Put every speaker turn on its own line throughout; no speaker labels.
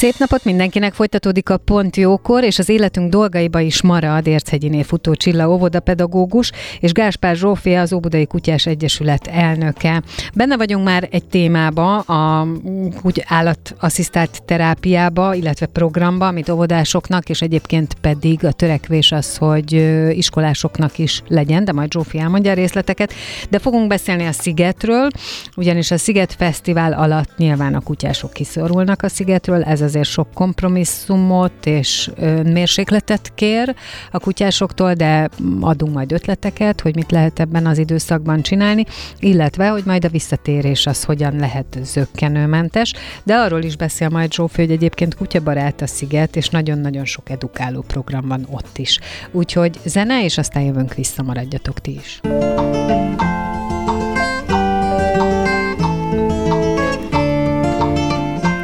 Szép napot mindenkinek, folytatódik a Pont Jókor, és az életünk dolgaiba is marad Érchegyinél futó Csilla óvodapedagógus, és Gáspár Zsófia, az Óbudai Kutyás Egyesület elnöke. Benne vagyunk már egy témába, a kuty állatasszisztált terápiába, illetve programba, amit óvodásoknak, és egyébként pedig a törekvés az, hogy iskolásoknak is legyen, de majd Zsófi elmondja a részleteket. De fogunk beszélni a Szigetről, ugyanis a Sziget Fesztivál alatt nyilván a kutyások kiszorulnak a Szigetről, ez az azért sok kompromisszumot és mérsékletet kér a kutyásoktól, de adunk majd ötleteket, hogy mit lehet ebben az időszakban csinálni, illetve, hogy majd a visszatérés az hogyan lehet zöggenőmentes, de arról is beszél majd Zsófi, hogy egyébként kutyabarát a sziget, és nagyon-nagyon sok edukáló program van ott is. Úgyhogy zene, és aztán jövünk vissza, maradjatok ti is.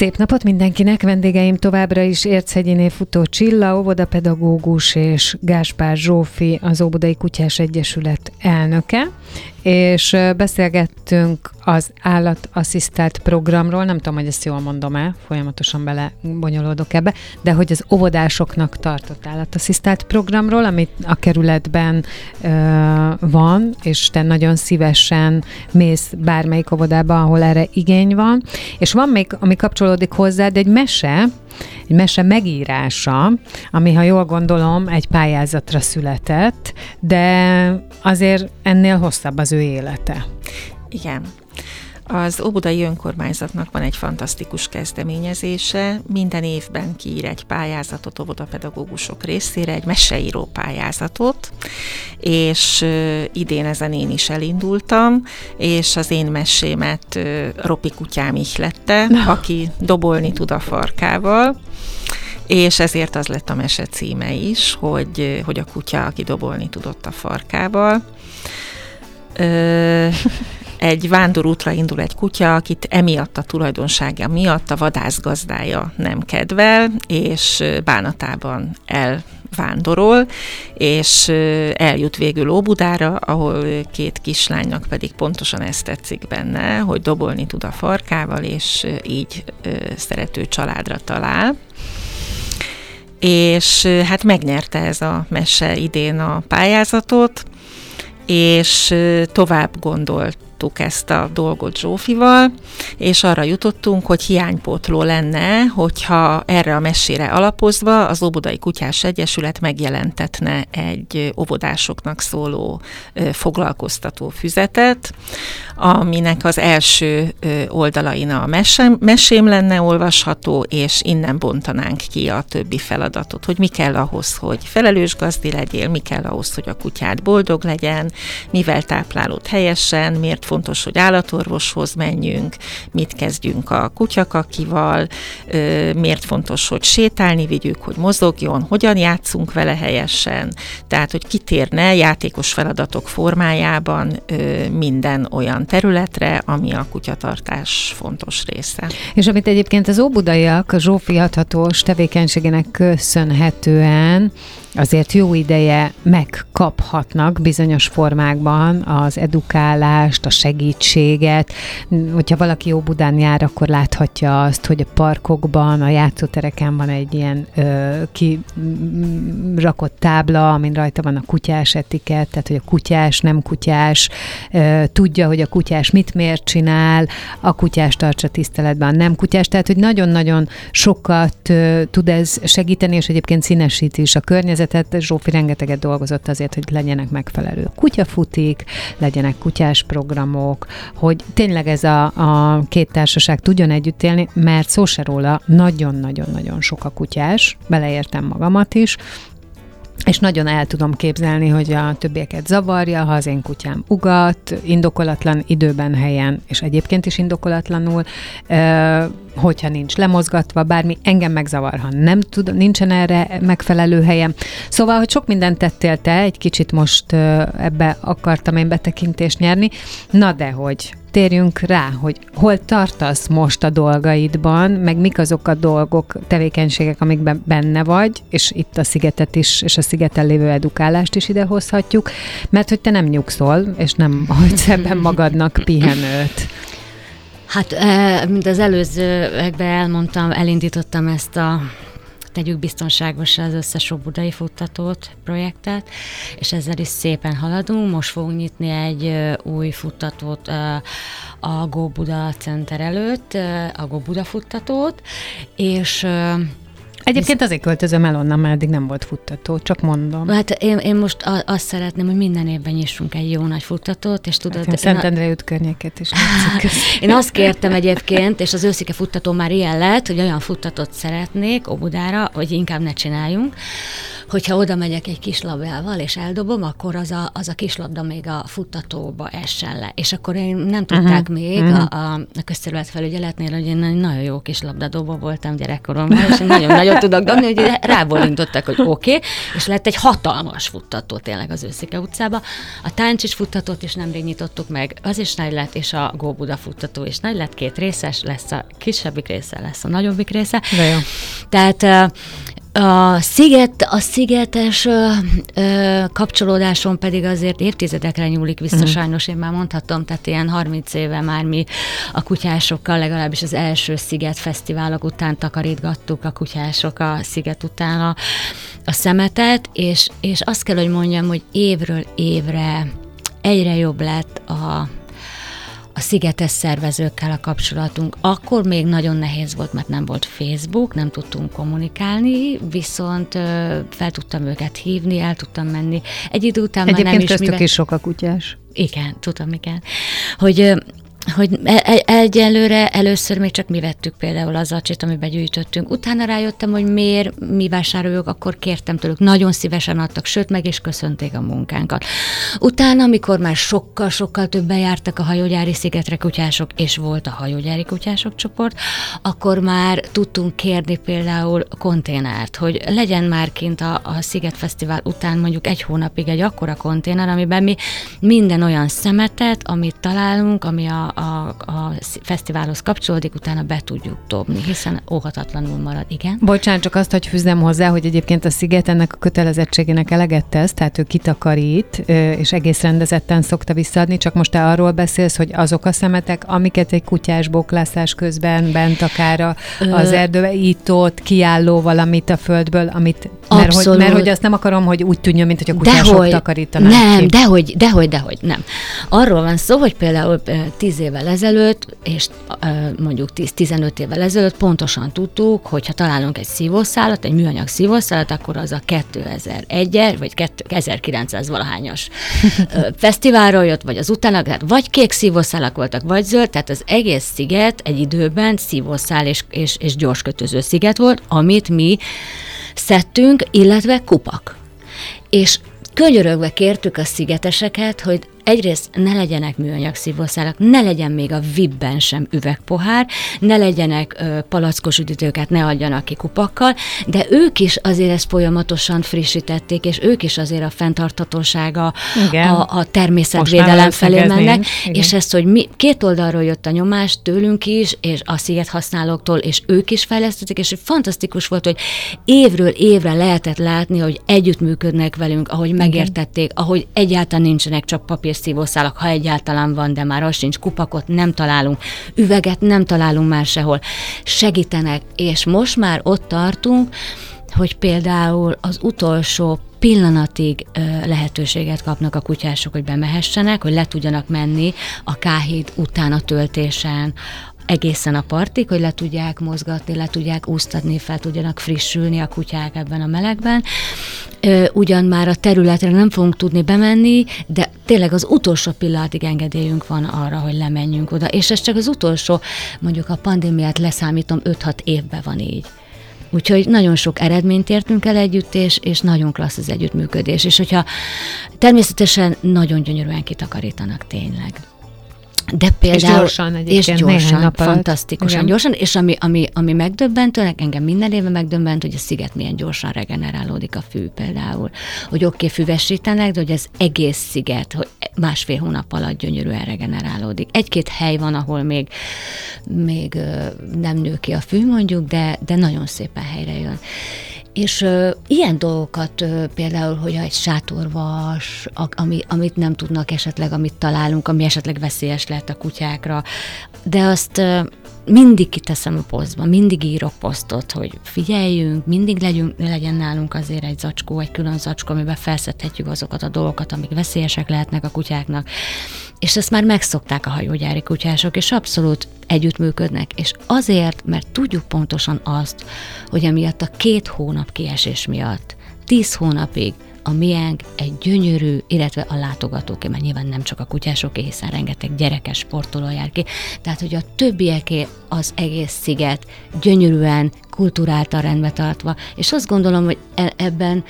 Szép napot mindenkinek! Vendégeim továbbra is Érchegyiné futó Csilla, óvodapedagógus és Gáspár Zsófi, az Óbudai Kutyás Egyesület elnöke és beszélgettünk az állatasszisztált programról, nem tudom, hogy ezt jól mondom-e, folyamatosan bele bonyolódok ebbe, de hogy az óvodásoknak tartott állatasszisztált programról, amit a kerületben ö, van, és te nagyon szívesen mész bármelyik óvodába, ahol erre igény van, és van még, ami kapcsolódik hozzá, de egy mese, egy mese megírása, ami, ha jól gondolom, egy pályázatra született, de azért ennél hosszabb az ő élete.
Igen. Az Óbudai Önkormányzatnak van egy fantasztikus kezdeményezése. Minden évben kiír egy pályázatot óvodapedagógusok részére, egy meseíró pályázatot, és idén ezen én is elindultam, és az én mesémet Ropi kutyám ihlette, aki dobolni tud a farkával, és ezért az lett a mese címe is, hogy, hogy a kutya, aki dobolni tudott a farkával. Ö, egy vándorútra indul egy kutya, akit emiatt a tulajdonsága miatt a vadászgazdája nem kedvel, és bánatában el vándorol, és eljut végül Óbudára, ahol két kislánynak pedig pontosan ezt tetszik benne, hogy dobolni tud a farkával, és így szerető családra talál. És hát megnyerte ez a mese idén a pályázatot, és tovább gondolt megvitattuk ezt a dolgot Zsófival, és arra jutottunk, hogy hiánypótló lenne, hogyha erre a mesére alapozva az Óbudai Kutyás Egyesület megjelentetne egy óvodásoknak szóló foglalkoztató füzetet, aminek az első oldalain a mesem, mesém lenne olvasható, és innen bontanánk ki a többi feladatot, hogy mi kell ahhoz, hogy felelős gazdi legyél, mi kell ahhoz, hogy a kutyád boldog legyen, mivel táplálod helyesen, miért fontos, hogy állatorvoshoz menjünk, mit kezdjünk a kutyakakival, miért fontos, hogy sétálni vigyük, hogy mozogjon, hogyan játszunk vele helyesen, tehát, hogy kitérne játékos feladatok formájában minden olyan területre, ami a kutyatartás fontos része.
És amit egyébként az óbudaiak a Zsófi hathatós tevékenységének köszönhetően azért jó ideje megkaphatnak bizonyos formákban az edukálást, a segítséget. Hogyha valaki Óbudán jár, akkor láthatja azt, hogy a parkokban, a játszótereken van egy ilyen ö, kirakott tábla, amin rajta van a kutyás etiket, tehát hogy a kutyás, nem kutyás, ö, tudja, hogy a kutyás mit miért csinál, a kutyás tartsa tiszteletben, nem kutyás, tehát hogy nagyon-nagyon sokat ö, tud ez segíteni, és egyébként színesíti is a környezetet. Zsófi rengeteget dolgozott azért, hogy legyenek megfelelő kutyafutik, legyenek kutyás programok, hogy tényleg ez a, a két társaság tudjon együtt élni, mert szó se róla, nagyon-nagyon-nagyon sok a kutyás, beleértem magamat is, és nagyon el tudom képzelni, hogy a többieket zavarja, ha az én kutyám ugat, indokolatlan időben, helyen, és egyébként is indokolatlanul, hogyha nincs lemozgatva, bármi, engem megzavar, ha nem tud, nincsen erre megfelelő helyem. Szóval, hogy sok mindent tettél te, egy kicsit most ebbe akartam én betekintést nyerni, na de hogy térjünk rá, hogy hol tartasz most a dolgaidban, meg mik azok a dolgok, tevékenységek, amikben benne vagy, és itt a szigetet is, és a szigeten lévő edukálást is idehozhatjuk, mert hogy te nem nyugszol, és nem hagysz ebben magadnak pihenőt.
Hát, mint az előzőekben elmondtam, elindítottam ezt a tegyük biztonságosra az összes budai futtatót, projektet, és ezzel is szépen haladunk. Most fogunk nyitni egy új futtatót a Go Buda Center előtt, a Go Buda futtatót, és
Egyébként azért költözöm el onnan, mert eddig nem volt futtató, csak mondom.
Hát én, én most azt szeretném, hogy minden évben nyissunk egy jó nagy futtatót, és tudod... Hát
Szentendre út környéket is.
én azt kértem egyébként, és az őszike futtató már ilyen lett, hogy olyan futtatót szeretnék Obudára, hogy inkább ne csináljunk, hogyha oda megyek egy kis labjával, és eldobom, akkor az a, az a kis labda még a futtatóba essen le. És akkor én nem tudták uh-huh. még uh-huh. a, a közterületfelügyeletnél, hogy én egy nagyon jó kis labdadobó voltam gyerekkoromban, és nagyon-nagyon tudok dobni, hogy rábólintottak, hogy oké, okay, és lett egy hatalmas futtató tényleg az őszike utcába. A táncsis futtatót is nemrég nyitottuk meg, az is nagy lett, és a Góbuda futtató is nagy lett, két részes, lesz a kisebbik része, lesz a nagyobbik része.
De jó.
Tehát a, sziget, a szigetes ö, ö, kapcsolódáson pedig azért évtizedekre nyúlik vissza, mm. sajnos én már mondhatom, tehát ilyen 30 éve már mi a kutyásokkal legalábbis az első Sziget fesztiválok után takarítgattuk a kutyások a Sziget után a, a szemetet, és, és azt kell, hogy mondjam, hogy évről évre egyre jobb lett a, a szigetes szervezőkkel a kapcsolatunk. Akkor még nagyon nehéz volt, mert nem volt Facebook, nem tudtunk kommunikálni, viszont fel tudtam őket hívni, el tudtam menni. Egy idő után
Egyébként
már nem
is, mivel... is sok a kutyás.
Igen, tudom, igen. Hogy hogy e, e, egyelőre először még csak mi vettük például az acsit, amiben gyűjtöttünk. Utána rájöttem, hogy miért mi vásároljuk, akkor kértem tőlük, nagyon szívesen adtak, sőt, meg is köszönték a munkánkat. Utána, amikor már sokkal-sokkal többen jártak a hajógyári szigetre kutyások, és volt a hajógyári kutyások csoport, akkor már tudtunk kérni például konténert, hogy legyen már kint a, a Sziget Fesztivál után mondjuk egy hónapig egy akkora konténer, amiben mi minden olyan szemetet, amit találunk, ami a, a, a fesztiválhoz kapcsolódik, utána be tudjuk dobni, hiszen óhatatlanul marad, igen.
Bocsánat, csak azt, hogy fűzzem hozzá, hogy egyébként a Sziget ennek a kötelezettségének eleget tesz, tehát ő kitakarít, és egész rendezetten szokta visszaadni, csak most te arról beszélsz, hogy azok a szemetek, amiket egy kutyás boklászás közben bent akár az erdőbe ított, kiálló valamit a földből, amit, mert hogy, mert hogy azt nem akarom, hogy úgy tűnjön, mint hogy a kutyások dehogy, takarítanak
Nem, ki. dehogy, dehogy, dehogy, nem. Arról van szó, hogy például tíz évvel ezelőtt, és mondjuk 10-15 évvel ezelőtt pontosan tudtuk, hogy ha találunk egy szívószálat, egy műanyag szívószálat, akkor az a 2001 vagy 1900 valahányas fesztiválról jött, vagy az utána, tehát vagy kék szívószálak voltak, vagy zöld, tehát az egész sziget egy időben szívószál és, és, és gyorskötöző sziget volt, amit mi szedtünk, illetve kupak. És könyörögve kértük a szigeteseket, hogy egyrészt ne legyenek műanyag szívószálak, ne legyen még a vibben sem üvegpohár, ne legyenek ö, palackos üdítőket, ne adjanak ki kupakkal, de ők is azért ezt folyamatosan frissítették, és ők is azért a fenntarthatósága, a, a természetvédelem felé mennek, és ezt, hogy mi, két oldalról jött a nyomás tőlünk is, és a sziget használóktól, és ők is fejlesztették, és fantasztikus volt, hogy évről évre lehetett látni, hogy együttműködnek velünk, ahogy megértették, ahogy egyáltalán nincsenek csak papírszívószálak, ha egyáltalán van, de már az sincs, kupakot nem találunk, üveget nem találunk már sehol. Segítenek, és most már ott tartunk, hogy például az utolsó pillanatig ö, lehetőséget kapnak a kutyások, hogy bemehessenek, hogy le tudjanak menni a káhíd után a töltésen, egészen a partig, hogy le tudják mozgatni, le tudják úsztatni, fel tudjanak frissülni a kutyák ebben a melegben. Ugyan már a területre nem fogunk tudni bemenni, de tényleg az utolsó pillanatig engedélyünk van arra, hogy lemenjünk oda. És ez csak az utolsó, mondjuk a pandémiát leszámítom, 5-6 évben van így. Úgyhogy nagyon sok eredményt értünk el együtt, és, és nagyon klassz az együttműködés. És hogyha természetesen nagyon gyönyörűen kitakarítanak tényleg. De például,
és gyorsan egyébként,
és gyorsan,
nap alatt.
fantasztikusan Igen. gyorsan, és ami, ami, ami megdöbbentő, engem minden évben megdöbbent, hogy a sziget milyen gyorsan regenerálódik a fű például. Hogy oké, okay, füvesítenek, de hogy az egész sziget, hogy másfél hónap alatt gyönyörűen regenerálódik. Egy-két hely van, ahol még, még nem nő ki a fű mondjuk, de, de nagyon szépen helyre jön. És ö, ilyen dolgokat ö, például, hogy egy sátorvas, a, ami, amit nem tudnak esetleg, amit találunk, ami esetleg veszélyes lehet a kutyákra, de azt ö, mindig kiteszem a posztba, mindig írok posztot, hogy figyeljünk, mindig legyünk, legyen nálunk azért egy zacskó, egy külön zacskó, amiben felszedhetjük azokat a dolgokat, amik veszélyesek lehetnek a kutyáknak. És ezt már megszokták a hajógyári kutyások, és abszolút együttműködnek, és azért, mert tudjuk pontosan azt, hogy emiatt a két hónap kiesés miatt, tíz hónapig a miénk egy gyönyörű, illetve a látogatóké, mert nyilván nem csak a kutyásoké, hiszen rengeteg gyerekes sportoló jár ki, tehát hogy a többieké az egész sziget gyönyörűen, kulturáltan rendbe tartva, és azt gondolom, hogy e- ebben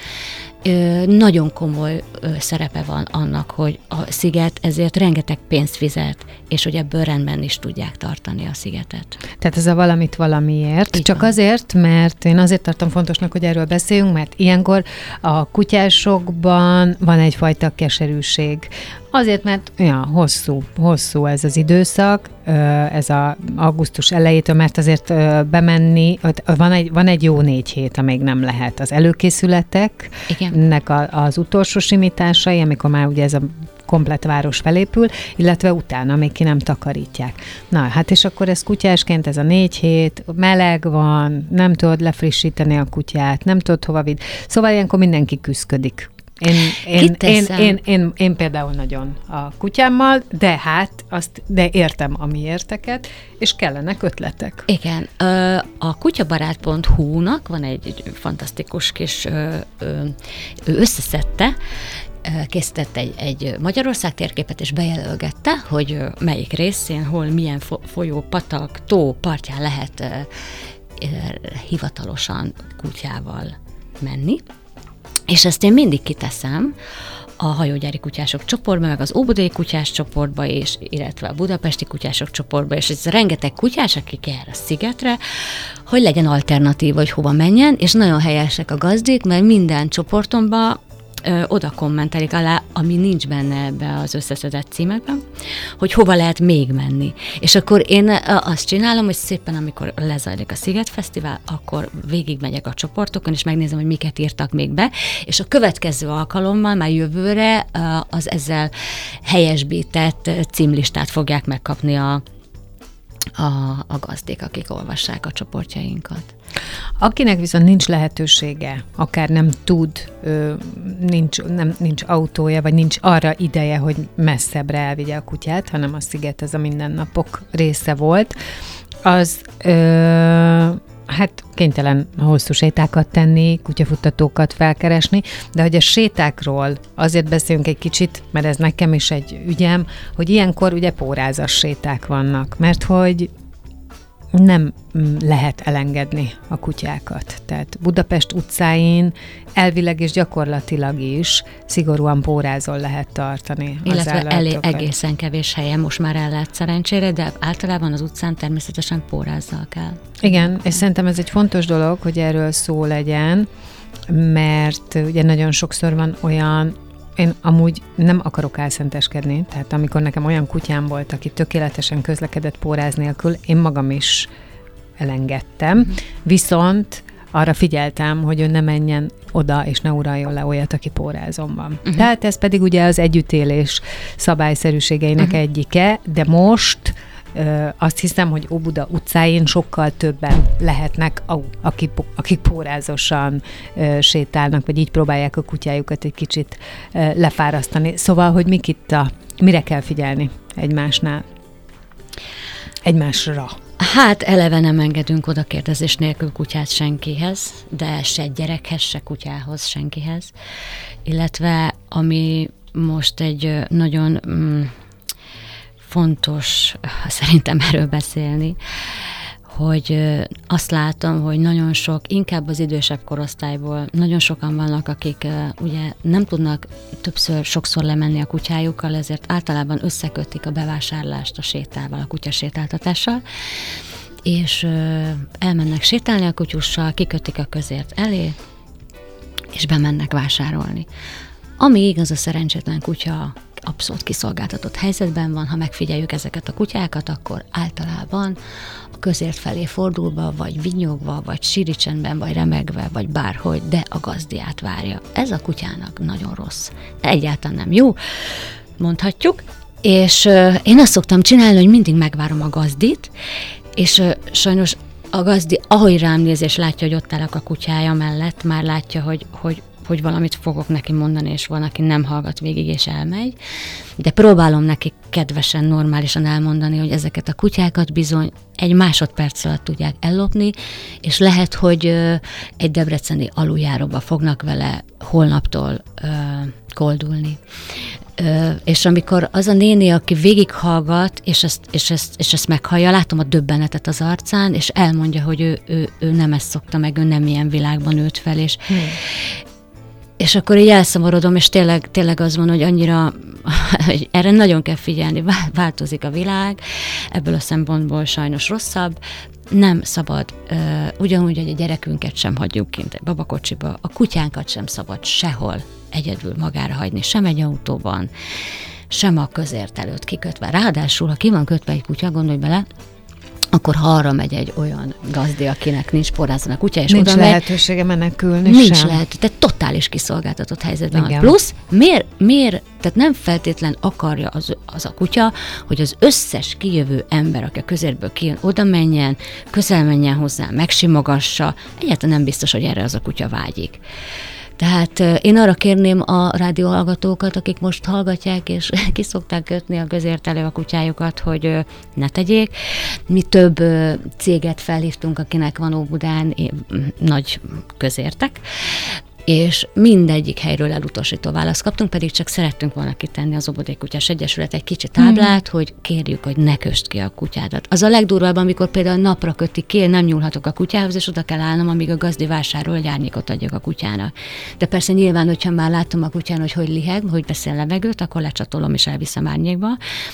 nagyon komoly szerepe van annak, hogy a sziget ezért rengeteg pénzt fizet, és hogy ebből rendben is tudják tartani a szigetet.
Tehát ez a valamit valamiért. Így Csak van. azért, mert én azért tartom fontosnak, hogy erről beszéljünk, mert ilyenkor a kutyásokban van egyfajta keserűség. Azért, mert ja, hosszú, hosszú ez az időszak, ez a augusztus elejétől, mert azért bemenni, van egy, van egy jó négy hét, amíg nem lehet. Az előkészületeknek az utolsó simításai, amikor már ugye ez a komplet város felépül, illetve utána még ki nem takarítják. Na, hát és akkor ez kutyásként, ez a négy hét, meleg van, nem tudod lefrissíteni a kutyát, nem tudod hova vidd. Szóval ilyenkor mindenki küzdik én, én, én, én, én, én például nagyon a kutyámmal, de hát azt, de értem a miérteket, és kellenek ötletek.
Igen. A kutyabarát.hu-nak van egy fantasztikus kis, ő összeszedte, készített egy, egy Magyarország térképet, és bejelölgette, hogy melyik részén, hol, milyen folyó, patak, tó partján lehet hivatalosan kutyával menni. És ezt én mindig kiteszem a hajógyári kutyások csoportba, meg az óbudai kutyás csoportba, és, illetve a budapesti kutyások csoportba, és ez rengeteg kutyás, akik jár a szigetre, hogy legyen alternatív, hogy hova menjen, és nagyon helyesek a gazdik, mert minden csoportomban ö, oda kommentelik alá, ami nincs benne ebbe az összeszedett címekben, hogy hova lehet még menni. És akkor én azt csinálom, hogy szépen, amikor lezajlik a Sziget Fesztivál, akkor végigmegyek a csoportokon, és megnézem, hogy miket írtak még be, és a következő alkalommal, már jövőre az ezzel helyesbített címlistát fogják megkapni a, a, a gazdék, akik olvassák a csoportjainkat.
Akinek viszont nincs lehetősége, akár nem tud, nincs, nem, nincs autója, vagy nincs arra ideje, hogy messzebbre elvigye a kutyát, hanem a sziget ez a mindennapok része volt, az ö, hát kénytelen hosszú sétákat tenni, kutyafuttatókat felkeresni, de hogy a sétákról azért beszélünk egy kicsit, mert ez nekem is egy ügyem, hogy ilyenkor ugye pórázas séták vannak, mert hogy nem mm, lehet elengedni a kutyákat. Tehát Budapest utcáin elvileg és gyakorlatilag is szigorúan pórázol lehet tartani
Illetve elé, egészen kevés helyen most már el lehet szerencsére, de általában az utcán természetesen pórázzal kell.
Igen, és szerintem ez egy fontos dolog, hogy erről szó legyen, mert ugye nagyon sokszor van olyan, én amúgy nem akarok álszenteskedni, tehát amikor nekem olyan kutyám volt, aki tökéletesen közlekedett póráz nélkül, én magam is elengedtem,
Mhm.
viszont arra figyeltem, hogy ő ne menjen oda, és ne uraljon le olyat, aki pórázon van. Uh-huh. Tehát ez pedig ugye az együttélés szabályszerűségeinek uh-huh. egyike, de most azt hiszem, hogy Óbuda utcáin sokkal többen lehetnek, akik, akik pórázosan sétálnak, vagy így próbálják a kutyájukat egy kicsit lefárasztani. Szóval, hogy mik itt a, mire kell figyelni egymásnál? Egymásra.
Hát eleve nem engedünk oda kérdezés nélkül kutyát senkihez, de se gyerekhez, se kutyához, senkihez. Illetve ami most egy nagyon mm, fontos szerintem erről beszélni, hogy azt látom, hogy nagyon sok, inkább az idősebb korosztályból, nagyon sokan vannak, akik ugye nem tudnak többször, sokszor lemenni a kutyájukkal, ezért általában összekötik a bevásárlást a sétával, a kutyasétáltatással, és elmennek sétálni a kutyussal, kikötik a közért elé, és bemennek vásárolni. Ami igaz, a szerencsétlen kutya abszolút kiszolgáltatott helyzetben van, ha megfigyeljük ezeket a kutyákat, akkor általában a közért felé fordulva, vagy vinyogva, vagy siricsenben, vagy remegve, vagy bárhogy, de a gazdiát várja. Ez a kutyának nagyon rossz. Egyáltalán nem jó, mondhatjuk. És én azt szoktam csinálni, hogy mindig megvárom a gazdit, és sajnos a gazdi, ahogy rám néz, és látja, hogy ott állok a kutyája mellett, már látja, hogy, hogy, hogy valamit fogok neki mondani, és van, aki nem hallgat végig, és elmegy. De próbálom neki kedvesen, normálisan elmondani, hogy ezeket a kutyákat bizony egy másodperc alatt tudják ellopni, és lehet, hogy egy debreceni aluljáróba fognak vele holnaptól koldulni. És amikor az a néni, aki végighallgat, és ezt, és, ezt, és ezt meghallja, látom a döbbenetet az arcán, és elmondja, hogy ő, ő, ő nem ezt szokta meg, ő nem ilyen világban nőtt fel, és, hmm. És akkor így elszomorodom, és tényleg, tényleg az van, hogy annyira, hogy erre nagyon kell figyelni, vá- változik a világ, ebből a szempontból sajnos rosszabb, nem szabad, uh, ugyanúgy, hogy a gyerekünket sem hagyjuk kint egy babakocsiba, a kutyánkat sem szabad sehol egyedül magára hagyni, sem egy autóban, sem a közért előtt kikötve. Ráadásul, ha ki van kötve egy kutya, gondolj bele, akkor arra megy egy olyan gazdi, akinek nincs porrázon a kutya, és
Nincs
oda megy,
lehetősége menekülni
Nincs
sem.
lehet, tehát totális kiszolgáltatott helyzetben
Igen.
van. Plusz, miért, miért, tehát nem feltétlen akarja az, az a kutya, hogy az összes kijövő ember, aki a közérből kijön, oda menjen, közel menjen hozzá, megsimogassa, egyáltalán nem biztos, hogy erre az a kutya vágyik. Tehát én arra kérném a rádióhallgatókat, akik most hallgatják, és ki szokták kötni a közért elő a kutyájukat, hogy ne tegyék. Mi több céget felhívtunk, akinek van Óbudán nagy közértek, és mindegyik helyről elutasító választ kaptunk, pedig csak szerettünk volna kitenni az Obodék Kutyás Egyesület egy kicsi táblát, mm. hogy kérjük, hogy ne köst ki a kutyádat. Az a legdurvább, amikor például napra kötik ki, én nem nyúlhatok a kutyához, és oda kell állnom, amíg a gazdi vásárol, hogy árnyékot adjak a kutyának. De persze nyilván, hogyha már látom a kutyán, hogy hogy liheg, hogy beszél levegőt, akkor lecsatolom és elviszem árnyékba,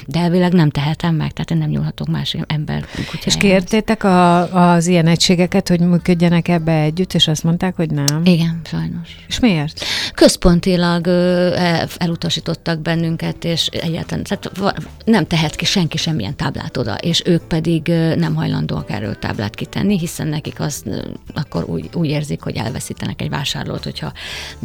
de elvileg nem tehetem meg, tehát én nem nyúlhatok más ember kutyájához.
És kértétek a, az ilyen egységeket, hogy működjenek ebbe együtt, és azt mondták, hogy nem?
Igen, sajnos.
És miért?
Központilag el- elutasítottak bennünket, és egyáltalán tehát nem tehet ki senki semmilyen táblát oda, és ők pedig nem hajlandóak erről táblát kitenni, hiszen nekik az akkor úgy, úgy érzik, hogy elveszítenek egy vásárlót, hogyha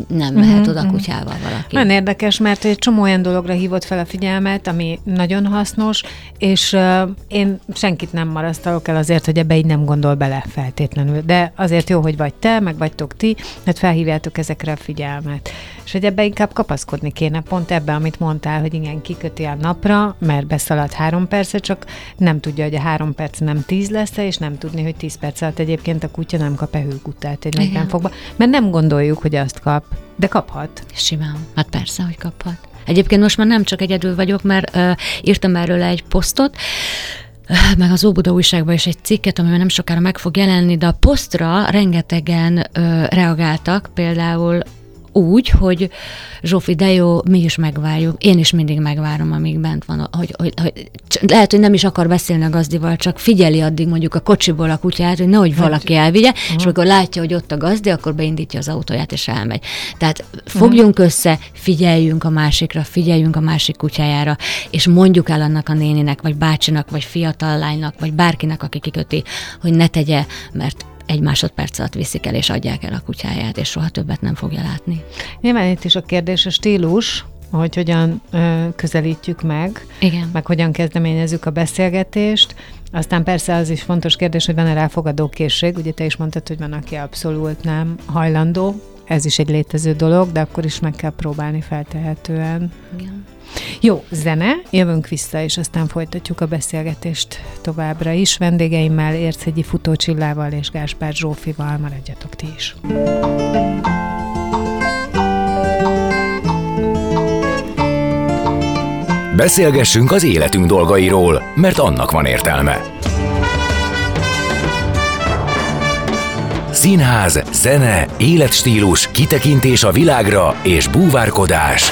nem mehet oda kutyával valaki.
Nagyon érdekes, mert egy csomó olyan dologra hívott fel a figyelmet, ami nagyon hasznos, és uh, én senkit nem marasztalok el azért, hogy ebbe így nem gondol bele feltétlenül. De azért jó, hogy vagy te, meg vagytok ti, mert felhívjátok ezekre a figyelmet. És hogy ebbe inkább kapaszkodni kéne, pont ebbe, amit mondtál, hogy igen, kiköti a napra, mert beszaladt három perce, csak nem tudja, hogy a három perc nem tíz lesz és nem tudni, hogy tíz perc alatt egyébként a kutya nem kap-e hőgutát egy 40
Igen.
fokba, mert nem gondoljuk, hogy azt kap, de kaphat.
Simán. Hát persze, hogy kaphat. Egyébként most már nem csak egyedül vagyok, mert uh, írtam erről egy posztot, meg az Óbuda újságban is egy cikket, amiben nem sokára meg fog jelenni, de a posztra rengetegen ö, reagáltak, például úgy, hogy Zsófi, de jó, mi is megvárjuk. Én is mindig megvárom, amíg bent van. Hogy, hogy, hogy, lehet, hogy nem is akar beszélni a gazdival, csak figyeli addig mondjuk a kocsiból a kutyát, hogy nehogy valaki elvigye, uh-huh. és amikor látja, hogy ott a gazdi, akkor beindítja az autóját, és elmegy. Tehát fogjunk uh-huh. össze, figyeljünk a másikra, figyeljünk a másik kutyájára, és mondjuk el annak a néninek, vagy bácsinak, vagy fiatal lánynak, vagy bárkinek, aki kiköti, hogy ne tegye, mert egy másodperc alatt viszik el és adják el a kutyáját, és soha többet nem fogja látni.
Nyilván itt is a kérdés a stílus, hogy hogyan ö, közelítjük meg,
Igen.
meg hogyan kezdeményezzük a beszélgetést. Aztán persze az is fontos kérdés, hogy van-e ráfogadó készség. Ugye te is mondtad, hogy van, aki abszolút nem hajlandó. Ez is egy létező dolog, de akkor is meg kell próbálni feltehetően.
Igen.
Jó, zene, jövünk vissza, és aztán folytatjuk a beszélgetést továbbra is. Vendégeimmel, Érchegyi Futócsillával és Gáspár Zsófival maradjatok ti is.
Beszélgessünk az életünk dolgairól, mert annak van értelme. Színház, zene, életstílus, kitekintés a világra és búvárkodás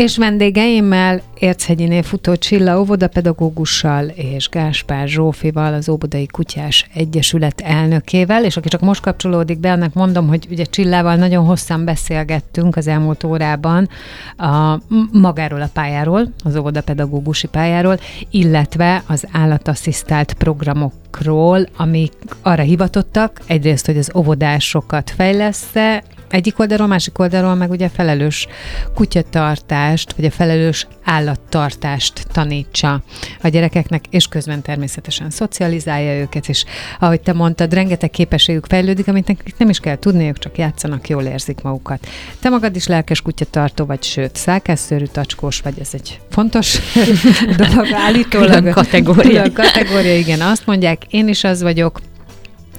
És vendégeimmel Érchegyiné futó Csilla óvodapedagógussal és Gáspár Zsófival, az Óbudai Kutyás Egyesület elnökével, és aki csak most kapcsolódik be, annak mondom, hogy ugye Csillával nagyon hosszan beszélgettünk az elmúlt órában a magáról a pályáról, az óvodapedagógusi pályáról, illetve az állatasszisztált programokról, amik arra hivatottak, egyrészt, hogy az óvodásokat fejlesz-e, egyik oldalról, másik oldalról meg ugye felelős kutyatartást, vagy a felelős állattartást tanítsa a gyerekeknek, és közben természetesen szocializálja őket, és ahogy te mondtad, rengeteg képességük fejlődik, amit nekik nem is kell tudniuk, csak játszanak, jól érzik magukat. Te magad is lelkes kutyatartó vagy, sőt, szálkásszörű tacskós vagy, ez egy fontos dolog állítólag.
Külön kategória.
Külön kategória, igen, azt mondják, én is az vagyok,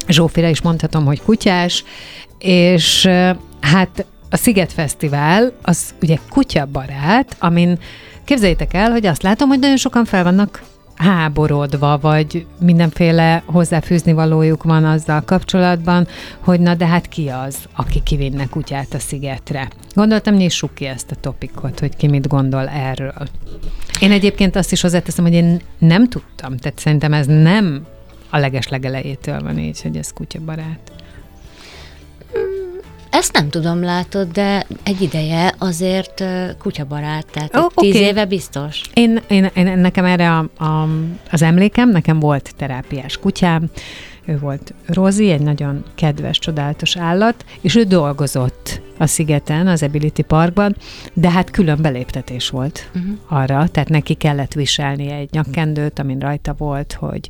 Zsófira is mondhatom, hogy kutyás, és hát a Sziget Fesztivál az ugye kutyabarát, amin képzeljétek el, hogy azt látom, hogy nagyon sokan fel vannak háborodva, vagy mindenféle hozzáfűzni valójuk van azzal kapcsolatban, hogy na de hát ki az, aki kivinne kutyát a szigetre. Gondoltam, nyissuk ki ezt a topikot, hogy ki mit gondol erről. Én egyébként azt is hozzáteszem, hogy én nem tudtam, tehát szerintem ez nem a leges legelejétől van így, hogy ez kutyabarát.
Ezt nem tudom, látod, de egy ideje azért kutyabarát, tehát oh, tíz
oké.
éve biztos.
Én, én, én nekem erre a, a, az emlékem, nekem volt terápiás kutyám, ő volt Rozi, egy nagyon kedves, csodálatos állat, és ő dolgozott a szigeten, az Ability Parkban, de hát külön beléptetés volt uh-huh. arra, tehát neki kellett viselnie egy nyakkendőt, amin rajta volt, hogy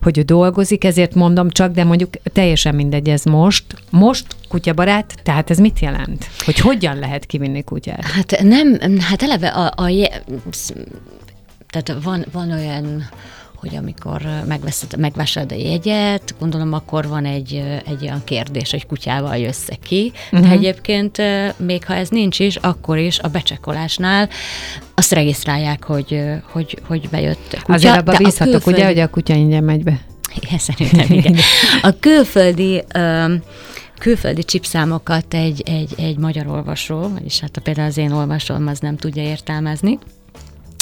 hogy ő dolgozik, ezért mondom csak, de mondjuk teljesen mindegy ez most. Most kutyabarát, tehát ez mit jelent? Hogy hogyan lehet kivinni kutyát?
Hát nem, hát eleve a, a tehát van, van olyan hogy amikor megveszed, megvásárolod a jegyet, gondolom akkor van egy, egy olyan kérdés, hogy kutyával jössz ki, uh-huh. de egyébként még ha ez nincs is, akkor is a becsekolásnál azt regisztrálják, hogy, hogy, hogy bejött kutya.
Azért abban
a
bízhatok,
külföldi-
ugye, hogy a kutya ingyen megy be.
Igen, szerintem igen. A külföldi um, külföldi csipszámokat egy, egy, egy magyar olvasó, vagyis hát a például az én olvasóm az nem tudja értelmezni,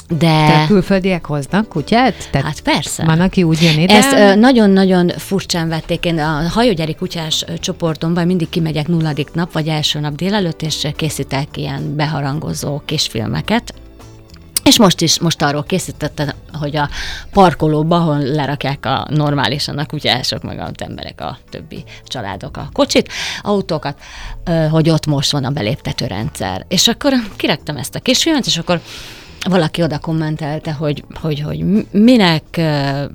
de...
De külföldiek hoznak kutyát? Tehát
Hát persze.
van, aki úgy jön ide?
Ezt nagyon-nagyon furcsán vették. Én a hajógyári kutyás csoportomban mindig kimegyek nulladik nap, vagy első nap délelőtt, és készítek ilyen beharangozó kisfilmeket. És most is, most arról készítettem, hogy a parkolóba, ahol lerakják a normálisan a kutyások, meg az emberek, a többi családok a kocsit, autókat, hogy ott most van a beléptető rendszer. És akkor kiraktam ezt a kisfilmet, és akkor valaki oda kommentelte, hogy, hogy, hogy minek,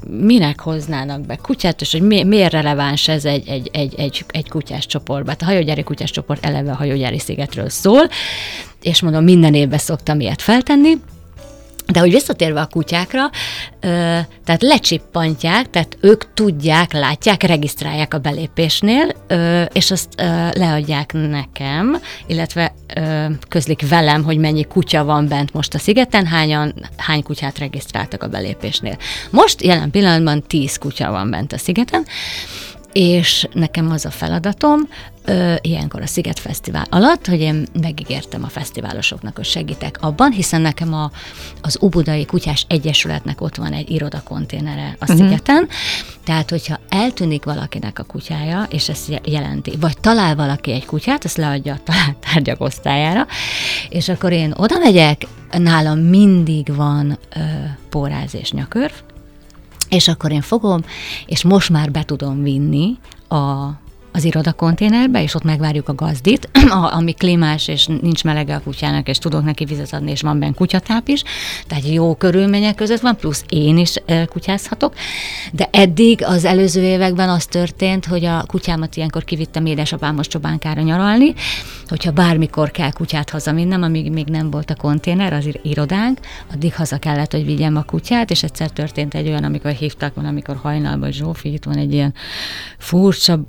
minek hoznának be kutyát, és hogy mi, miért releváns ez egy, egy, egy, egy, egy kutyás csoportban. Hát A hajógyári kutyás csoport eleve a hajógyári szigetről szól, és mondom, minden évben szoktam ilyet feltenni, De hogy visszatérve a kutyákra, tehát lecsippantják, tehát ők tudják, látják, regisztrálják a belépésnél, és azt leadják nekem, illetve közlik velem, hogy mennyi kutya van bent most a szigeten, hányan, hány kutyát regisztráltak a belépésnél. Most jelen pillanatban 10 kutya van bent a szigeten, és nekem az a feladatom, ö, ilyenkor a Sziget Fesztivál alatt, hogy én megígértem a fesztiválosoknak, hogy segítek abban, hiszen nekem a, az Ubudai Kutyás Egyesületnek ott van egy irodakonténere a uh-huh. szigeten, tehát hogyha eltűnik valakinek a kutyája, és ezt jelenti, vagy talál valaki egy kutyát, ezt leadja a találtárgyak osztályára, és akkor én oda megyek, nálam mindig van ö, póráz és nyakörv, és akkor én fogom, és most már be tudom vinni a az irodakonténerbe, és ott megvárjuk a gazdit, ami klímás, és nincs melege a kutyának, és tudok neki vizet adni, és van benne kutyatáp is, tehát jó körülmények között van, plusz én is kutyázhatok, de eddig az előző években az történt, hogy a kutyámat ilyenkor kivittem édesapámhoz Csobánkára nyaralni, hogyha bármikor kell kutyát hazavinnem, amíg még nem volt a konténer, az irodánk, addig haza kellett, hogy vigyem a kutyát, és egyszer történt egy olyan, amikor hívtak, van, amikor hajnalban Zsófi, itt van egy ilyen furcsa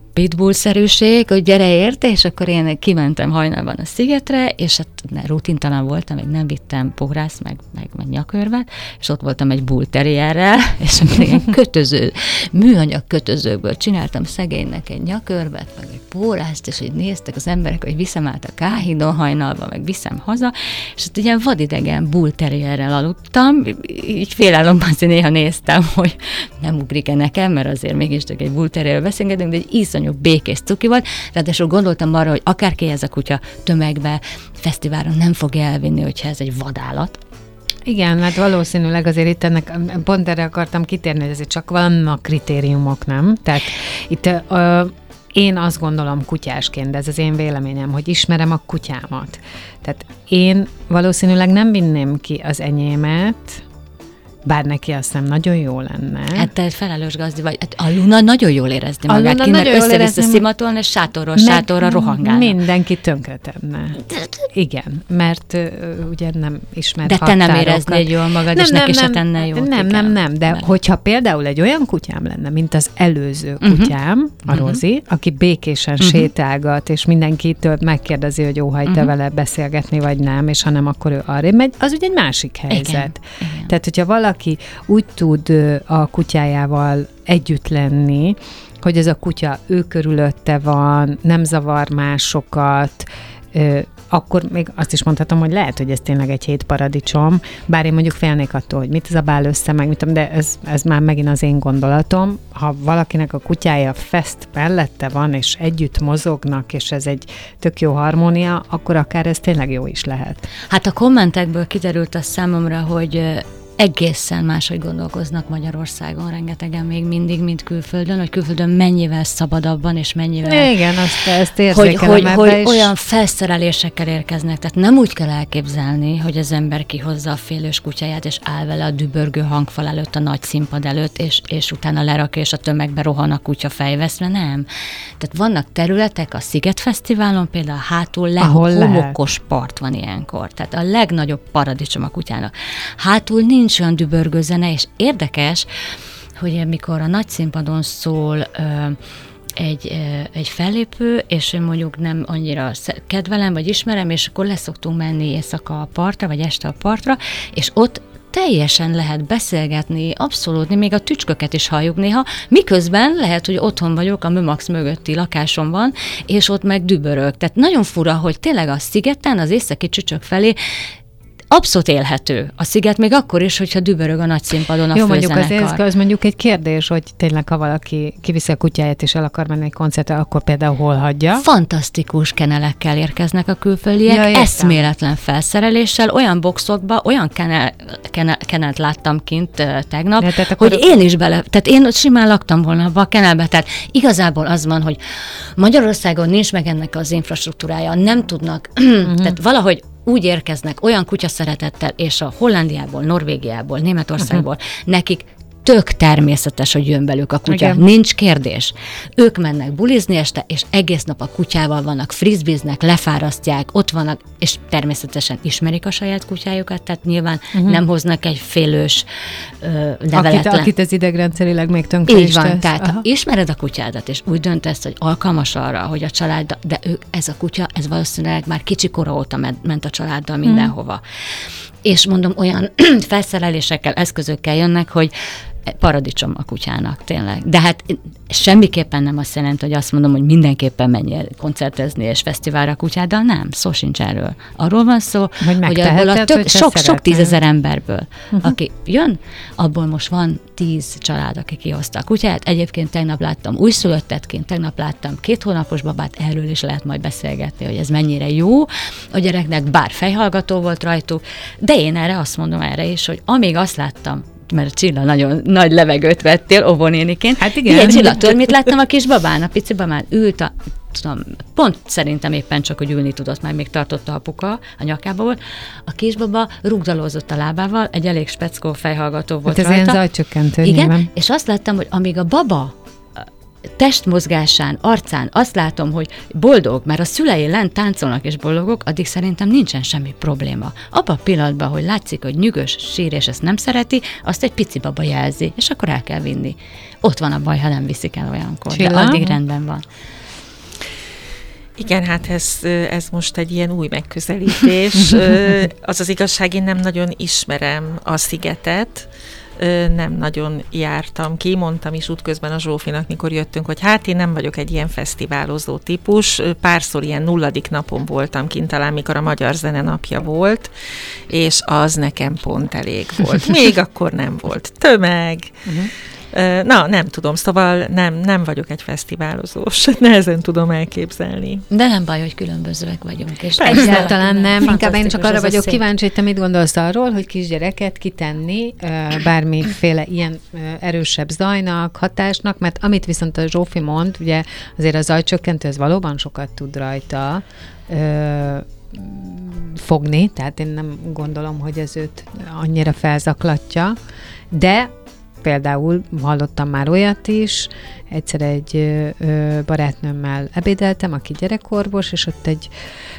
pitbull-szerűség, hogy gyere érte, és akkor én kimentem hajnalban a szigetre, és hát rutintalan voltam, még nem vittem pórász, meg, meg, meg nyakörvet, és ott voltam egy bullterierrel, és ilyen kötöző, műanyag kötözőkből csináltam szegénynek egy nyakörvet, meg egy pórászt, és így néztek az emberek, hogy viszem át a káhidon hajnalba, meg viszem haza, és ott ilyen vadidegen bullterierrel aludtam, így félálomban néha néztem, hogy nem ugrik-e nekem, mert azért mégis csak egy bullterierrel beszélgetünk, de egy iszonyú békés cuki volt, ráadásul gondoltam arra, hogy akárki ez a kutya tömegbe, fesztiválon nem fogja elvinni, hogyha ez egy vadállat,
igen, hát valószínűleg azért itt ennek, pont erre akartam kitérni, hogy azért csak vannak kritériumok, nem? Tehát itt uh, én azt gondolom kutyásként, de ez az én véleményem, hogy ismerem a kutyámat. Tehát én valószínűleg nem vinném ki az enyémet, bár neki azt nem nagyon jó lenne.
Hát te felelős gazdi vagy. Hát a Luna nagyon jól érezni a magát, ki, mert össze-vissza szimatolna, és sátorról sátorra rohangálna.
Mindenki tönkretenne. Igen, mert uh, ugye nem ismer
De te nem éreznéd jól magad, nem, és nem, neki nem, se tenne
jót. Nem, nem, nem, de mert... hogyha például egy olyan kutyám lenne, mint az előző uh-huh. kutyám, a uh-huh. Rozi, aki békésen uh-huh. sétálgat, és mindenkitől megkérdezi, hogy óhajt uh-huh. vele beszélgetni, vagy nem, és ha nem, akkor ő arra megy, az ugye egy másik helyzet. Igen. Tehát, hogyha valaki valaki úgy tud a kutyájával együtt lenni, hogy ez a kutya ő körülötte van, nem zavar másokat, akkor még azt is mondhatom, hogy lehet, hogy ez tényleg egy hét paradicsom, bár én mondjuk félnék attól, hogy mit zabál össze, meg mit de ez, ez már megint az én gondolatom. Ha valakinek a kutyája fest mellette van, és együtt mozognak, és ez egy tök jó harmónia, akkor akár ez tényleg jó is lehet.
Hát a kommentekből kiderült a számomra, hogy egészen máshogy gondolkoznak Magyarországon, rengetegen még mindig, mint külföldön, hogy külföldön mennyivel szabadabban, és mennyivel...
Igen, azt, ezt
érzékelem Hogy, hogy, hogy olyan felszerelésekkel érkeznek, tehát nem úgy kell elképzelni, hogy az ember kihozza a félős kutyáját, és áll vele a dübörgő hangfal előtt, a nagy színpad előtt, és, és utána lerakja, és a tömegbe rohan a kutya fejveszve, nem. Tehát vannak területek, a Sziget Fesztiválon például hátul le, Ahol homokos lehet. part van ilyenkor, tehát a legnagyobb paradicsom a kutyának. Hátul nincs nincs olyan dübörgő zene, és érdekes, hogy mikor a nagy színpadon szól egy, egy fellépő, és én mondjuk nem annyira kedvelem, vagy ismerem, és akkor leszoktunk menni éjszaka a partra, vagy este a partra, és ott teljesen lehet beszélgetni, abszolút, még a tücsköket is halljuk néha, miközben lehet, hogy otthon vagyok, a Mömax mögötti lakásomban, és ott meg dübörök. Tehát nagyon fura, hogy tényleg a szigeten, az északi csücsök felé abszolút élhető a sziget, még akkor is, hogyha dübörög a nagy színpadon a
Jó, mondjuk az, ez, az mondjuk egy kérdés, hogy tényleg, ha valaki kiviszi a kutyáját és el akar menni egy koncertre, akkor például hol hagyja?
Fantasztikus kenelekkel érkeznek a külföldiek, ja, eszméletlen felszereléssel, olyan boxokba, olyan kenel, kenel, kenelt láttam kint uh, tegnap, ja, hogy én is bele, tehát én simán laktam volna abba a kenelbe, tehát igazából az van, hogy Magyarországon nincs meg ennek az infrastruktúrája, nem tudnak, uh-huh. tehát valahogy úgy érkeznek olyan kutya szeretettel, és a Hollandiából, Norvégiából, Németországból, uh-huh. nekik tök természetes, hogy jön velük a kutya.
Igen.
Nincs kérdés. Ők mennek bulizni este, és egész nap a kutyával vannak, frizbiznek, lefárasztják, ott vannak, és természetesen ismerik a saját kutyájukat, tehát nyilván uh-huh. nem hoznak egy félős ö,
Akit,
leveletlen.
akit az idegrendszerileg még tönkre
Így van,
tesz.
tehát
Aha.
ha ismered a kutyádat, és úgy döntesz, hogy alkalmas arra, hogy a család, de ők, ez a kutya, ez valószínűleg már kicsi kora óta ment, a családdal mindenhova. És mondom, olyan felszerelésekkel, eszközökkel jönnek, hogy paradicsom a kutyának, tényleg. De hát semmiképpen nem azt jelenti, hogy azt mondom, hogy mindenképpen menj el koncertezni és fesztiválra a kutyáddal, nem, szó sincs erről. Arról van szó, hogy, hogy abból a
hogyha
sok, sok tízezer emberből, uh-huh. aki jön, abból most van tíz család, aki kihozta a kutyát. Egyébként tegnap láttam újszülöttetként, tegnap láttam két hónapos babát, erről is lehet majd beszélgetni, hogy ez mennyire jó a gyereknek, bár fejhallgató volt rajtuk, de én erre azt mondom erre is, hogy amíg azt láttam, mert Csilla nagyon nagy levegőt vettél óvónéniként.
Hát igen.
Igen, Csilla, tudod, mit láttam a kis babán? A pici babán ült a tudom, pont szerintem éppen csak, hogy ülni tudott, már még tartotta a apuka, a nyakába volt. A kisbaba rugdalózott a lábával, egy elég speckó fejhallgató volt
Hát ez ilyen
rajta.
zajcsökkentő
Igen,
nyilván.
és azt láttam, hogy amíg a baba testmozgásán, arcán azt látom, hogy boldog, mert a szülei lent táncolnak és boldogok, addig szerintem nincsen semmi probléma. Abban a pillanatban, hogy látszik, hogy nyűgös, sír és ezt nem szereti, azt egy pici baba jelzi, és akkor el kell vinni. Ott van a baj, ha nem viszik el olyankor, de
Csilla?
addig rendben van.
Igen, hát ez, ez most egy ilyen új megközelítés. Az az igazság, én nem nagyon ismerem a szigetet, nem nagyon jártam ki, mondtam is útközben a Zsófinak, mikor jöttünk, hogy hát én nem vagyok egy ilyen fesztiválozó típus, párszor ilyen nulladik napon voltam kint, talán mikor a Magyar Zene napja volt, és az nekem pont elég volt. Még akkor nem volt tömeg,
Uh-huh.
Na, nem tudom, szóval nem, nem vagyok egy fesztiválozós, nehezen tudom elképzelni.
De nem baj, hogy különbözőek vagyunk. És
Persze.
Egyáltalán nem, inkább én csak arra vagyok
szép.
kíváncsi, hogy te mit gondolsz arról, hogy kisgyereket kitenni bármiféle ilyen erősebb zajnak, hatásnak, mert amit viszont a Zsófi mond, ugye azért a zajcsökkentő, ez valóban sokat tud rajta fogni, tehát én nem gondolom, hogy ez őt annyira felzaklatja, de például hallottam már olyat is, egyszer egy barátnőmmel ebédeltem, aki gyerekorvos, és ott egy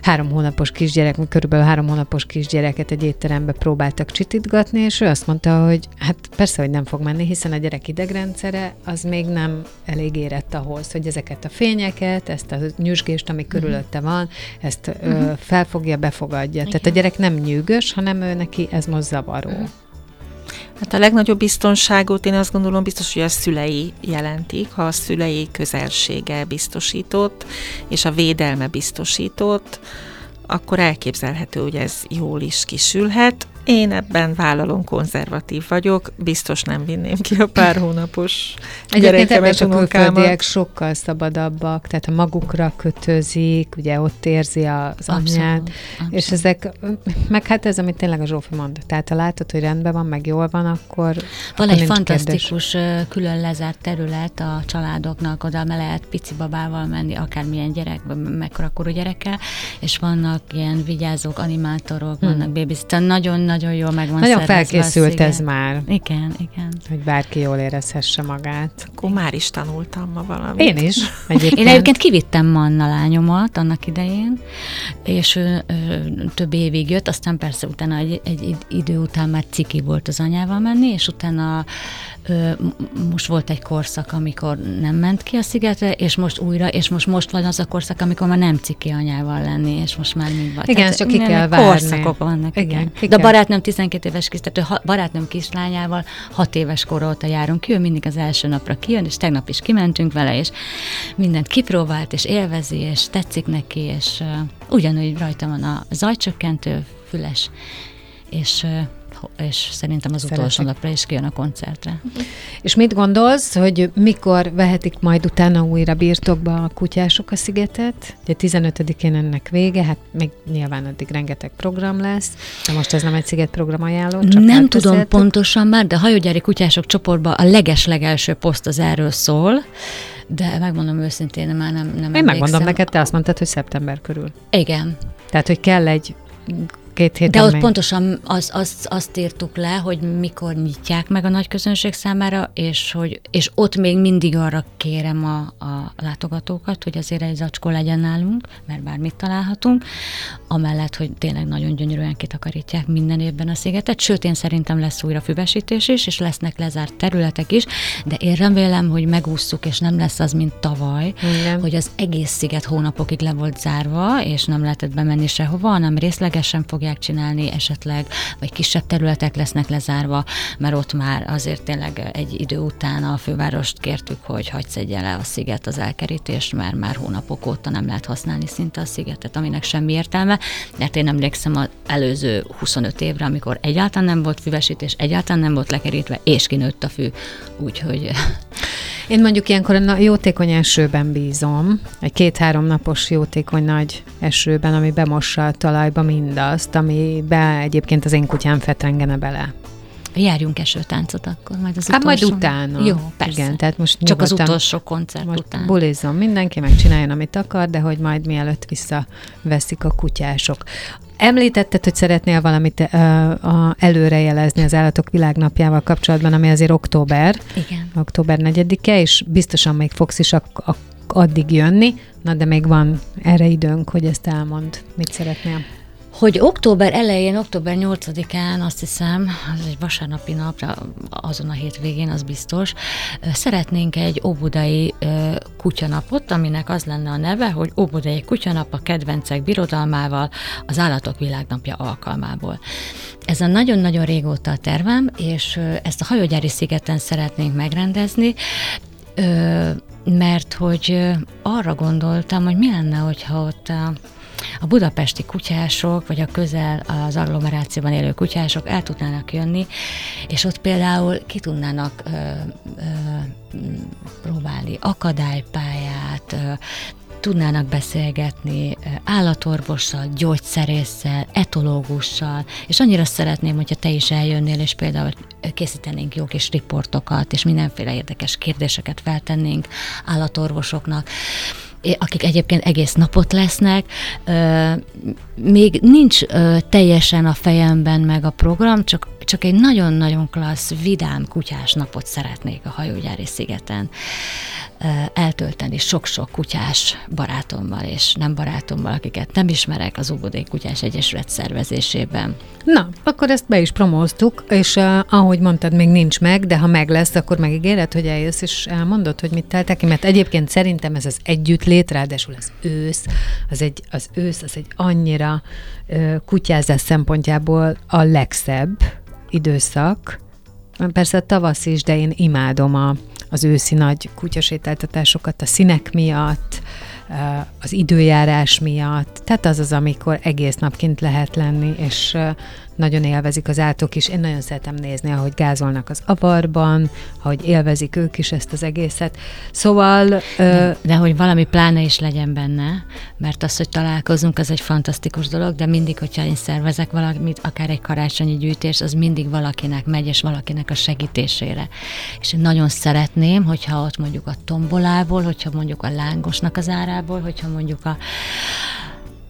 három hónapos kisgyerek, körülbelül három hónapos kisgyereket egy étterembe próbáltak csitítgatni, és ő azt mondta, hogy hát persze, hogy nem fog menni, hiszen a gyerek idegrendszere az még nem elég érett ahhoz, hogy ezeket a fényeket, ezt a nyüzsgést, ami körülötte van, ezt ö, felfogja, befogadja. Tehát a gyerek nem nyűgös, hanem ő neki ez most zavaró.
Hát a legnagyobb biztonságot én azt gondolom biztos, hogy a szülei jelentik, ha a szülei közelsége biztosított, és a védelme biztosított, akkor elképzelhető, hogy ez jól is kisülhet. Én ebben vállalom, konzervatív vagyok, biztos nem vinném ki a pár hónapos
Egyébként ebben
gyerekemet,
a külföldiek sokkal szabadabbak, tehát a magukra kötözik, ugye ott érzi az anyját,
Abszolút,
és ezek, meg hát ez, amit tényleg a Zsófi mond, tehát ha látod, hogy rendben van, meg jól van, akkor
Van
akkor
egy fantasztikus ö, külön lezárt terület a családoknak, oda me lehet pici babával menni, akármilyen gyerek, mekkora korú gyerekkel, és vannak ilyen vigyázók, animátorok,
Hmm.
vannak babysitter, nagyon-nagyon jól meg van
Nagyon felkészült ez már,
Igen, igen.
hogy bárki jól érezhesse magát.
Akkor már is tanultam ma valamit.
Én is egyébként.
Én egyébként kivittem Manna lányomat annak idején, és ő, ő több évig jött, aztán persze utána egy, egy id- idő után már ciki volt az anyával menni, és utána most volt egy korszak, amikor nem ment ki a szigetre, és most újra, és most most van az a korszak, amikor már nem ciki anyával lenni, és most már mind van.
Igen, ezt csak ki kell várni.
Korszakok vannak,
Igen,
igen.
ki
De a
kell.
barátnőm 12 éves kis, tehát ha- barátnőm kislányával 6 éves kor óta járunk ki, ő mindig az első napra kijön, és tegnap is kimentünk vele, és mindent kipróbált, és élvezi, és tetszik neki, és uh, ugyanúgy rajta van a zajcsökkentő, füles, és, uh, és szerintem az utolsó napra is kijön a koncertre.
És mit gondolsz, hogy mikor vehetik majd utána újra birtokba a kutyások a szigetet? Ugye 15-én ennek vége, hát még nyilván addig rengeteg program lesz, de most ez nem egy szigetprogram ajánló, csak
nem
átbeszéltük.
tudom pontosan már, de hajógyári kutyások csoportban a leges-legelső poszt az erről szól, de megmondom őszintén, már nem, nem
Én megmondom
emlékszem.
neked, te azt mondtad, hogy szeptember körül.
Igen,
Tehát, hogy kell egy két héten
De ott
még.
pontosan az, az, azt írtuk le, hogy mikor nyitják meg a nagy közönség számára, és, hogy, és ott még mindig arra kérem a, a látogatókat, hogy azért egy zacskó legyen nálunk, mert bármit találhatunk, amellett, hogy tényleg nagyon gyönyörűen kitakarítják minden évben a szigetet, sőt, én szerintem lesz újra füvesítés is, és lesznek lezárt területek is, de én remélem, hogy megússzuk, és nem lesz az, mint tavaly,
Igen.
hogy az egész sziget hónapokig le volt zárva, és nem lehetett bemenni sehova, hanem részlegesen fogják csinálni esetleg, vagy kisebb területek lesznek lezárva, mert ott már azért tényleg egy idő után a fővárost kértük, hogy hagyd szedje le a sziget az elkerítést, mert már hónapok óta nem lehet használni szinte a szigetet, aminek semmi értelme, mert én emlékszem az előző 25 évre, amikor egyáltalán nem volt füvesítés, egyáltalán nem volt lekerítve, és kinőtt a fű, úgyhogy
Én mondjuk ilyenkor a jótékony esőben bízom, egy két-három napos jótékony nagy esőben, ami bemossa a talajba mindazt, amibe egyébként az én kutyám fetrengene bele.
járjunk esőtáncot akkor, majd az
Hát majd utána.
Jó, persze.
Igen, tehát most
Csak az utolsó koncert
Most
után.
bulizzon mindenki, meg csináljon, amit akar, de hogy majd mielőtt visszaveszik a kutyások. Említetted, hogy szeretnél valamit uh, a, előrejelezni az Állatok Világnapjával kapcsolatban, ami azért október,
Igen.
október 4-e, és biztosan még fogsz is ak- ak- addig jönni, na de még van erre időnk, hogy ezt elmond. Mit szeretnél?
Hogy október elején, október 8-án, azt hiszem, az egy vasárnapi napra, azon a hétvégén, az biztos, szeretnénk egy óbudai kutyanapot, aminek az lenne a neve, hogy óbudai kutyanap a kedvencek birodalmával, az állatok világnapja alkalmából. Ez a nagyon-nagyon régóta a tervem, és ezt a hajógyári szigeten szeretnénk megrendezni, mert hogy arra gondoltam, hogy mi lenne, hogyha ott a, budapesti kutyások, vagy a közel az agglomerációban élő kutyások el tudnának jönni, és ott például ki tudnának ö, ö, próbálni akadálypályát, ö, tudnának beszélgetni állatorvossal, gyógyszerésszel, etológussal, és annyira szeretném, hogyha te is eljönnél, és például készítenénk jó kis riportokat, és mindenféle érdekes kérdéseket feltennénk állatorvosoknak, akik egyébként egész napot lesznek. Még nincs teljesen a fejemben meg a program, csak, csak egy nagyon-nagyon klassz, vidám kutyás napot szeretnék a hajógyári szigeten eltölteni sok-sok kutyás barátommal és nem barátommal, akiket nem ismerek az Óbudai Kutyás Egyesület szervezésében.
Na, akkor ezt be is promóztuk, és uh, ahogy mondtad, még nincs meg, de ha meg lesz, akkor megígéred, hogy eljössz, és elmondod, hogy mit teltek ki, mert egyébként szerintem ez az együttlét, ráadásul az ősz, az, egy, az ősz, az egy annyira uh, kutyázás szempontjából a legszebb időszak, Persze a tavasz is, de én imádom a, az őszi nagy kutyasétáltatásokat a színek miatt, az időjárás miatt. Tehát az az, amikor egész nap kint lehet lenni, és nagyon élvezik az átok is. Én nagyon szeretem nézni, ahogy gázolnak az avarban, ahogy élvezik ők is ezt az egészet. Szóval... eh,
De hogy valami pláne is legyen benne, mert az, hogy találkozunk, az egy fantasztikus dolog, de mindig, hogyha én szervezek valamit, akár egy karácsonyi gyűjtés, az mindig valakinek megy, és valakinek a segítésére. És én nagyon szeretném, hogyha ott mondjuk a tombolából, hogyha mondjuk a lángosnak az árából, hogyha mondjuk a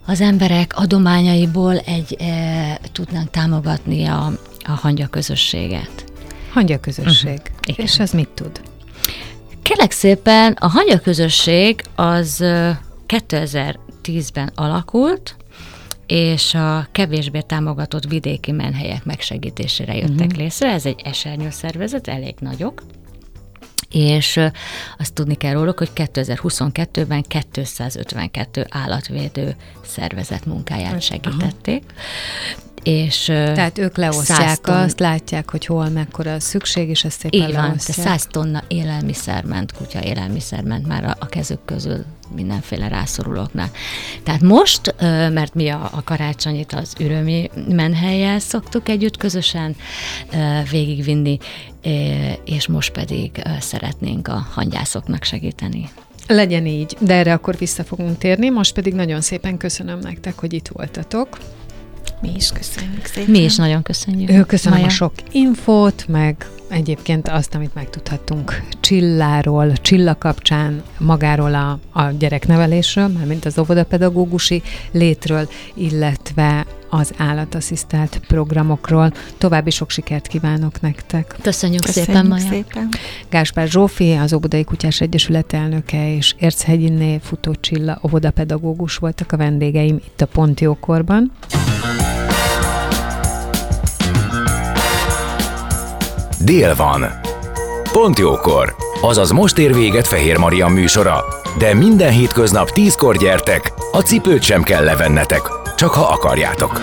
az emberek adományaiból egy e, tudnánk támogatni a, a hangya közösséget.
hangya közösség.
Igen.
És az mit tud?
Kérlek szépen, a hangya közösség az ö, 2010-ben alakult, és a kevésbé támogatott vidéki menhelyek megsegítésére jöttek uh-huh. létre. Ez egy esernyő szervezet, elég nagyok. És azt tudni kell róluk, hogy 2022-ben 252 állatvédő szervezet munkáját segítették. És,
Tehát ők leosztják
100 ton-
azt, látják, hogy hol mekkora a szükség, és ezt szépen
Így van,
leosztják.
te 100 tonna élelmiszer ment, kutya élelmiszer ment már a, a kezük közül mindenféle rászorulóknál. Tehát most, mert mi a, a karácsonyit az ürömi menhelyel szoktuk együtt közösen végigvinni, és most pedig szeretnénk a hangyászoknak segíteni.
Legyen így, de erre akkor vissza fogunk térni. Most pedig nagyon szépen köszönöm nektek, hogy itt voltatok.
Mi is köszönjük szépen.
Mi is nagyon köszönjük.
Köszönöm
Maja.
a sok infót, meg egyébként azt, amit megtudhattunk Csilláról, Csilla kapcsán, magáról a, a gyereknevelésről, mint az óvodapedagógusi létről, illetve az állatasszisztált programokról. További sok sikert kívánok nektek!
Köszönjük,
Köszönjük
szépen, Maja.
szépen.
Gáspár Zsófi, az Óbudai Kutyás Egyesület elnöke, és Érchegyiné Futó Csilla óvodapedagógus voltak a vendégeim itt a Pont Jókorban.
Dél van. Pont jókor. Azaz most ér véget Fehér Maria műsora. De minden hétköznap tízkor gyertek, a cipőt sem kell levennetek, csak ha akarjátok.